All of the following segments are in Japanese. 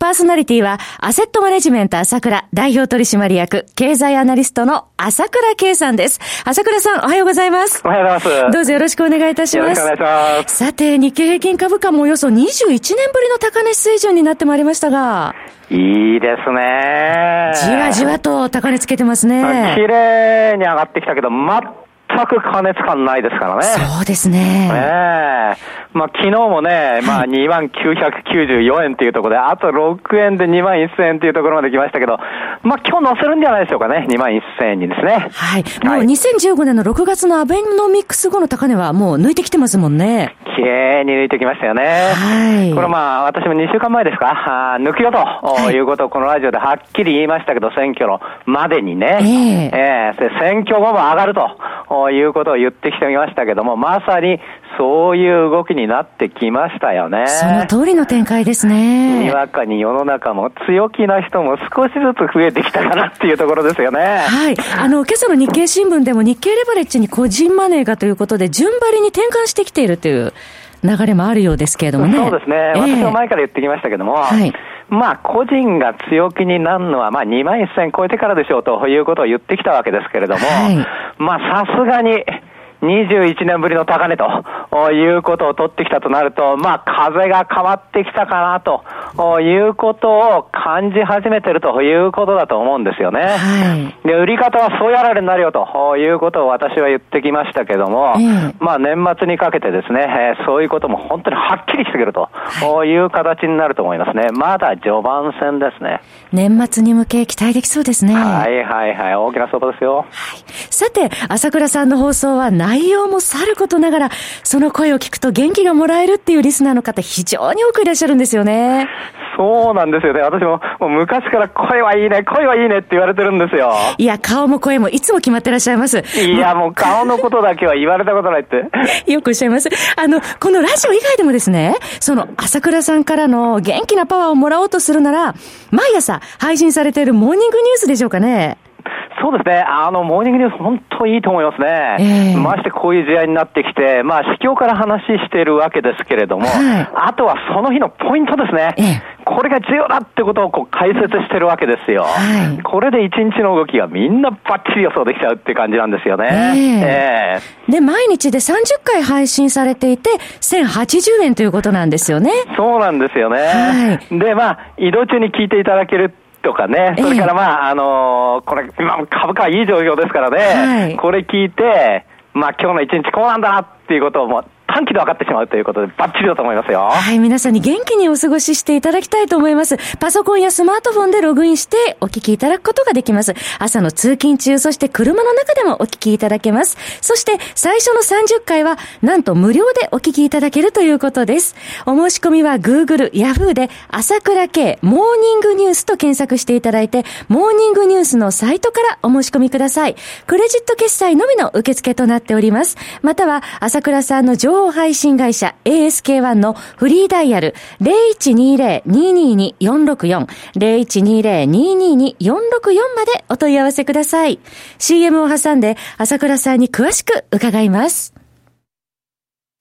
パーソナリティは、アセットマネジメント朝倉代表取締役、経済アナリストの朝倉慶さんです。朝倉さん、おはようございます。おはようございます。どうぞよろしくお願いいたします。よろしくお願いします。さて、日経平均株価もおよそ21年ぶりの高値水準になってまいりましたが。いいですね。じわじわと高値つけてますね。綺麗に上がってきたけど、全く加熱感ないですからね。そうですね。ええまあ昨日もね、まあ2万994円っていうところで、あと6円で2万1000円っていうところまで来ましたけど、まあ今日乗せるんじゃないでしょうかね、2万1000円にですね。はい。もう2015年の6月のアベノミクス後の高値はもう抜いてきてますもんね。綺麗に抜いてきましたよね。はい。これまあ私も2週間前ですか、あ抜くよということをこのラジオではっきり言いましたけど、選挙のまでにね。ええええ選挙後も上がるということを言ってきてみましたけども、まさにそういう動きになってきましたよね。その通りの展開ですね。にわかに世の中も強気な人も少しずつ増えてきたかなっていうところですよね。はい。あの、今朝の日経新聞でも日経レバレッジに個人マネーがということで、順張りに転換してきているという流れもあるようですけれどもね。そうですね。えー、私は前から言ってきましたけども、はい、まあ、個人が強気になるのは、まあ、2万1000超えてからでしょうということを言ってきたわけですけれども、はい、まあ、さすがに、21年ぶりの高値ということを取ってきたとなると、まあ、風が変わってきたかなということを感じ始めてるということだと思うんですよね。はい、で、売り方はそうやられになるよということを私は言ってきましたけども、まあ、年末にかけてですね、えー、そういうことも本当にはっきりしてくるという形になると思いますね。まだ序盤戦ですね。年末に向け期待できそうですね。はいはいはい。大きな相場ですよ。はい。さて、朝倉さんの放送は内容もさることながら、その声を聞くと元気がもらえるっていうリスナーの方非常に多くいらっしゃるんですよね。そうなんですよね。私ももう昔から声はいいね、声はいいねって言われてるんですよ。いや、顔も声もいつも決まってらっしゃいます。いや、もう顔のことだけは言われたことないって。よくおっしゃいます。あの、このラジオ以外でもですね、その朝倉さんからの元気なパワーをもらおうとするなら、毎朝配信されているモーニングニュースでしょうかね。そうですね。あの、モーニングニュース本当いいと思いますね。えー、ましてこういう時代になってきて、まあ、市況から話しているわけですけれども、はい、あとはその日のポイントですね。えー、これが重要だってことをこう解説してるわけですよ。はい、これで一日の動きがみんなバッチリ予想できちゃうって感じなんですよね。えー、えー、で、毎日で30回配信されていて、1080円ということなんですよね。そうなんですよね。はい、で、まあ、移動中に聞いていただけるとかね、それからまあ、あのー、これ、今株価はいい状況ですからね、はい、これ聞いて、まあ今日の一日こうなんだなっていうことをも短期で分かってしまうということで、バッチリだと思いますよ。はい、皆さんに元気にお過ごししていただきたいと思います。パソコンやスマートフォンでログインしてお聞きいただくことができます。朝の通勤中、そして車の中でもお聞きいただけます。そして、最初の30回は、なんと無料でお聞きいただけるということです。お申し込みは Google、Yahoo で、朝倉系モーニングニュースと検索していただいて、モーニングニュースのサイトからお申し込みください。クレジット決済のみの受付となっております。または、朝倉さんの情報配信会社 ASK1 のフリーダイヤル0120-222-464 0120-222-464までお問い合わせください。CM を挟んで朝倉さんに詳しく伺います。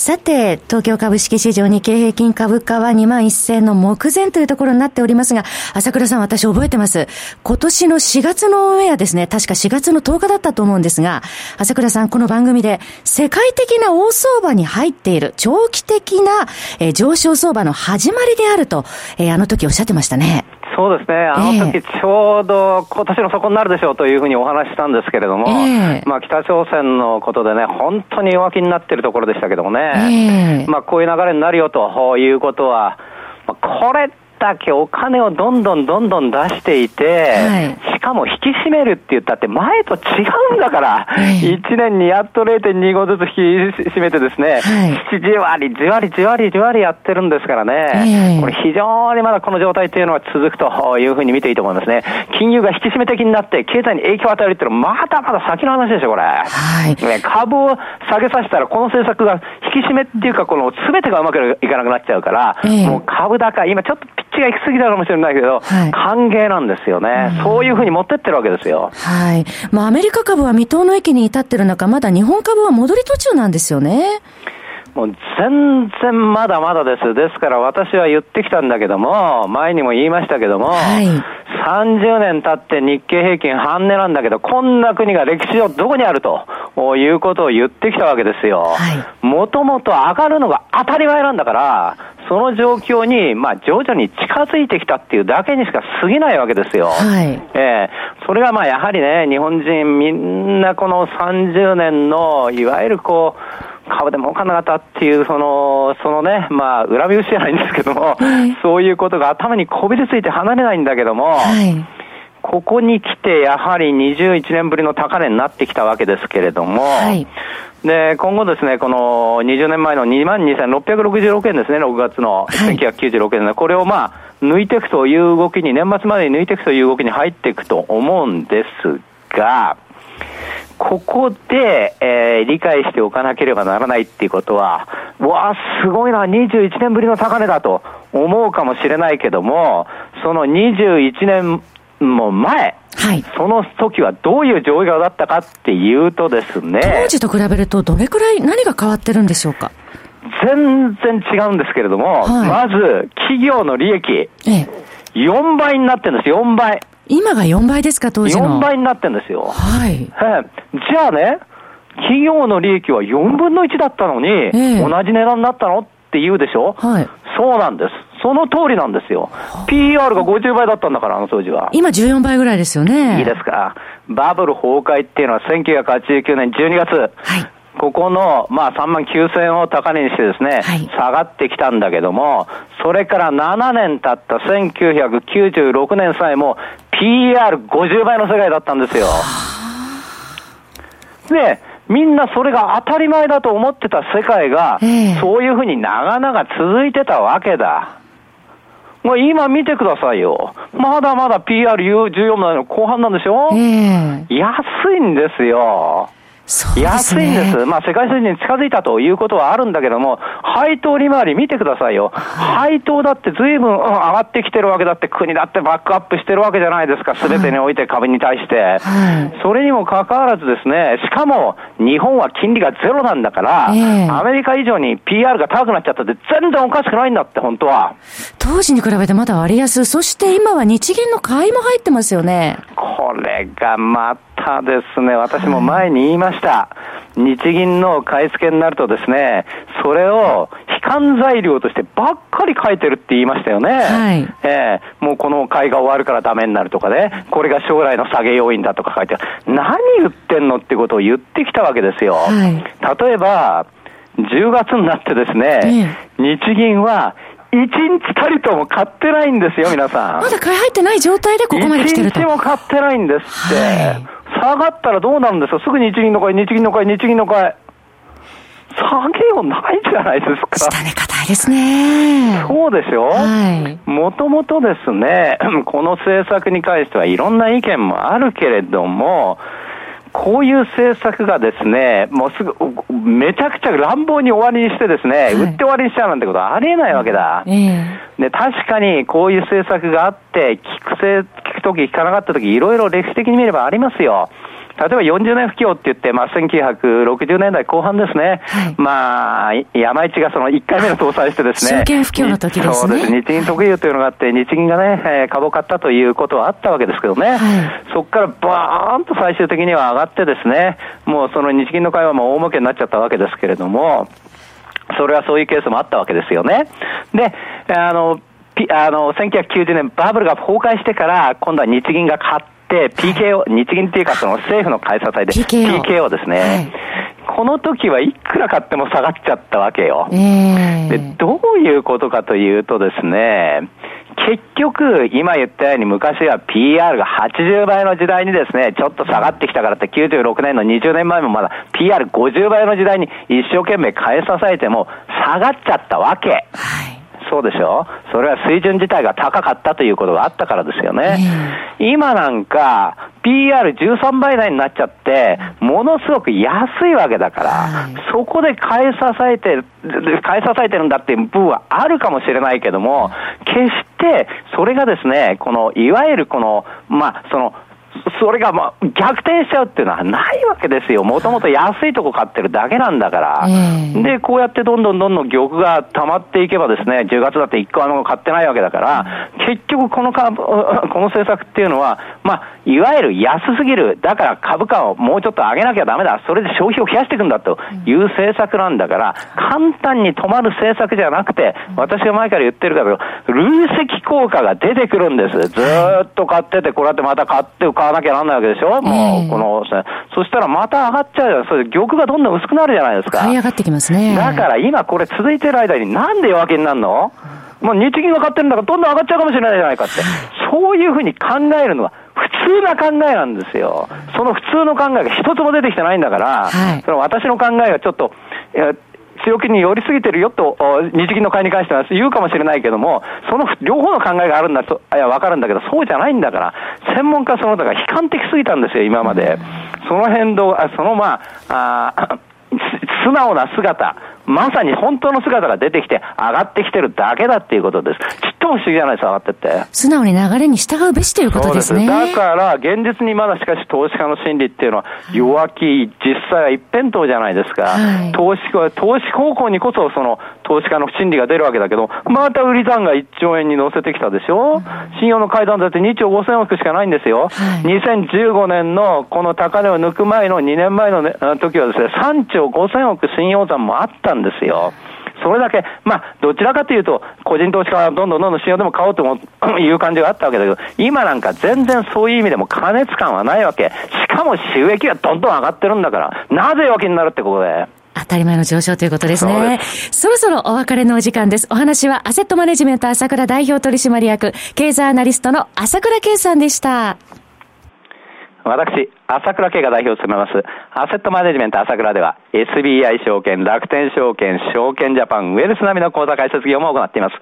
さて、東京株式市場日経平均株価は2万1000の目前というところになっておりますが、朝倉さん私覚えてます？今年の4月のオンエアですね、確か4月の10日だったと思うんですが、朝倉さんこの番組で世界的な大相場に入っている長期的な、えー、上昇相場の始まりであると、えー、あの時おっしゃってましたね。そうですね、あの時ちょうど今年の底になるでしょうというふうにお話したんですけれども、えー、まあ、北朝鮮のことでね、本当に弱気になっているところでしたけどもね、えー、まあ、こういう流れになるよということは、これだけお金をどんどんどんどん出していて、はい、しかも引き締めるって言ったって前と違うんだから、はい、1年にやっと0.25ずつ引き締めてですね、はい、じわりじわりじわりじわりやってるんですからね、これ非常にまだこの状態っていうのは続くというふうに見ていいと思いますね。金融が引き締め的になって経済に影響を与えるっていうのはまだまだ先の話でしょ、これ。はい、ね、株を下げさせたらこの政策が引き締めっていうか、この全てがうまくいかなくなっちゃうから、もう株高、今ちょっとピッチが行き過ぎたかもしれないけど、はい、歓迎なんですよね、うん、そういうふうに持ってってるわけですよ。はい。まあ、アメリカ株は未踏の駅に至ってる中、まだ日本株は戻り途中なんですよね。もう全然まだまだです。ですから私は言ってきたんだけども、前にも言いましたけども、はい、30年経って日経平均半値なんだけど、こんな国が歴史上どこにあるということを言ってきたわけですよ。もともと上がるのが当たり前なんだから、その状況に、まあ、徐々に近づいてきたっていうだけにしか過ぎないわけですよ。はい。えー、それがまあ、やはりね、日本人みんなこの30年の、いわゆるこう、株で儲かんなかったっていう、その、そのね、まあ、恨み節じゃないんですけども、はい、そういうことが頭にこびりついて離れないんだけども、はい。ここに来て、やはり21年ぶりの高値になってきたわけですけれども、はい、で、今後ですね、この20年前の2万2666円ですね、6月の1996円で、はい、これをまあ、抜いていくという動きに、年末までに抜いていくという動きに入っていくと思うんですが、ここで、えー、理解しておかなければならないっていうことは、わあ、すごいな、21年ぶりの高値だと思うかもしれないけども、その21年も前、はい、その時はどういう状況だったかっていうとですね。当時と比べると、どれくらい何が変わってるんでしょうか？全然違うんですけれども、はい、まず、企業の利益、ええ、4倍になってるんです、4倍。今が4倍ですか、当時の。4倍になってるんですよ。はい。じゃあね、企業の利益は4分の1だったのに、ええ、同じ値段になったのって言うでしょ？はい。そうなんです。その通りなんですよ。PR が50倍だったんだから、あの数字は。今14倍ぐらいですよね。いいですか？バブル崩壊っていうのは1989年12月。はい。ここの、まあ、3万9000円を高値にしてですね、はい、下がってきたんだけども、それから7年経った1996年さえも PR50 倍の世界だったんですよ。で、みんなそれが当たり前だと思ってた世界が、そういうふうに長々続いてたわけだ。もう今見てくださいよ。まだまだ PR14 の後半なんでしょ、えー、安いんですよ。ね、安いんです。まあ、世界水準に近づいたということはあるんだけども、配当利回り見てくださいよ。配当だって随分、うん、上がってきてるわけだって、国だってバックアップしてるわけじゃないですか、すべてにおいて株に対して。はい、それにもかかわらずですね、しかも、日本は金利がゼロなんだから、えー、アメリカ以上に PR が高くなっちゃったって全然おかしくないんだって、本当は。当時に比べてまだ割安、そして今は日銀の買いも入ってますよね。これがまたですね、私も前に言いました。日銀の買い付けになるとですね、それを悲観材料としてばっかり書いてるって言いましたよね。はい。えー、もうこの買いが終わるからダメになるとかね、これが将来の下げ要因だとか書いて何言ってんのってことを言ってきたわけですよ。はい、例えば、10月になってですね、日銀は一日たりとも買ってないんですよ、皆さん。まだ買い入ってない状態でここまで来てると。一日も買ってないんですって。はい下がったらどうなるんですか？すぐ日銀の買い、日銀の買い、日銀の買い。下げようないじゃないですか。下値硬いですね。そうでしょはい。もともとですね、この政策に関してはいろんな意見もあるけれども、こういう政策がですね、もうすぐ、めちゃくちゃ乱暴に終わりにしてですね、はい、売って終わりにしちゃうなんてことはありえないわけだ。えー、で、確かにこういう政策があって、聞くせ、聞くとき聞かなかったとき、いろいろ歴史的に見ればありますよ。例えば40年不況って言って、まあ、1960年代後半ですね、はい、まあ、山一がその1回目の搭載してですね、証券不況の時ですね。そうです。日銀特有というのがあって、日銀がね、えー、株を買ったということはあったわけですけどね、はい、そこからバーンと最終的には上がってですね、もうその日銀の会話も大儲けになっちゃったわけですけれども、それはそういうケースもあったわけですよね。で、あの、あの、1990年バブルが崩壊してから、今度は日銀が買って、PKO、日銀っていうかその政府の買い支えで、PKO, PKO ですね。はいこの時はいくら買っても下がっちゃったわけよ。えー、で、どういうことかというとですね、結局、今言ったように昔は PR が80倍の時代にですね、ちょっと下がってきたからって96年の20年前もまだ PR50 倍の時代に一生懸命買い支えても下がっちゃったわけ。はいそうでしょ？それは水準自体が高かったということがあったからですよね。えー、今なんか、PR13 倍台になっちゃって、ものすごく安いわけだから、はい、そこで買い支えて、買い支えてるんだっていう部分はあるかもしれないけども、決して、それがですね、この、いわゆるこの、まあ、その、それがまあ逆転しちゃうっていうのはないわけですよ。もともと安いとこ買ってるだけなんだから。えー、で、こうやってどんどんどんどん玉が溜まっていけばですね、10月だって1個あの買ってないわけだから、うん、結局この株、この政策っていうのは、まあ、いわゆる安すぎる。だから株価をもうちょっと上げなきゃダメだ。それで消費を増やしていくんだという政策なんだから、簡単に止まる政策じゃなくて、私が前から言ってるけど、累積効果が出てくるんです。ずっと買ってて、こうやってまた買って買わなきゃなんないわけでしょ、もう、この、そしたらまた上がっちゃうじゃん。それで玉がどんどん薄くなるじゃないですか。買い上がってきますね。だから今これ続いてる間になんで弱気になるの？もう日銀が買ってるんだからどんどん上がっちゃうかもしれないじゃないかって。そういうふうに考えるのは普通な考えなんですよ。その普通の考えが一つも出てきてないんだから、はい、その私の考えがちょっと、強気に寄りすぎてるよと、日銀の会に関しては言うかもしれないけども、その両方の考えがあるんだと、いや、分かるんだけど、そうじゃないんだから、専門家その他が悲観的すぎたんですよ、今まで。その変動、そのまあ、あ素直な姿、まさに本当の姿が出てきて、上がってきてるだけだっていうことです。ちっとも不思議じゃないです、上がってって。素直に流れに従うべしということですね。だから、現実にまだしかし投資家の心理っていうのは、弱気、実際は一辺倒じゃないですか。はい、投資投資方向にこそ、その、投資家の心理が出るわけだけど、また売り残が1兆円に乗せてきたでしょ、うん、信用の階段だって2兆5000億しかないんですよ。はい、2015年のこの高値を抜く前の2年前の、ね、時はですね、3兆5000億信用残もあったんですよ。それだけ、まあ、どちらかというと、個人投資家はどんどんどんどん信用でも買おうと いう感じがあったわけだけど、今なんか全然そういう意味でも過熱感はないわけ。しかも収益がどんどん上がってるんだから、なぜ弱気になるってことで。当たり前の上昇ということですね。そろそろお別れのお時間です。お話はアセットマネジメント朝倉代表取締役、経済アナリストの朝倉圭さんでした。私、朝倉慶が代表を務めます、アセットマネジメント朝倉では、SBI 証券、楽天証券、証券ジャパン、ウェルス並みの口座開設業務を行っています。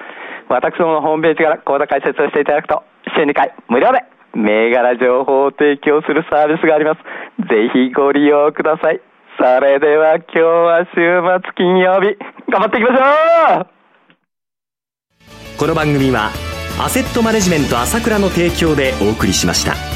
私どものホームページから口座開設をしていただくと、週2回無料で銘柄情報を提供するサービスがあります。ぜひご利用ください。それでは今日は週末金曜日、頑張っていきましょうこの番組は、アセットマネジメント朝倉の提供でお送りしました。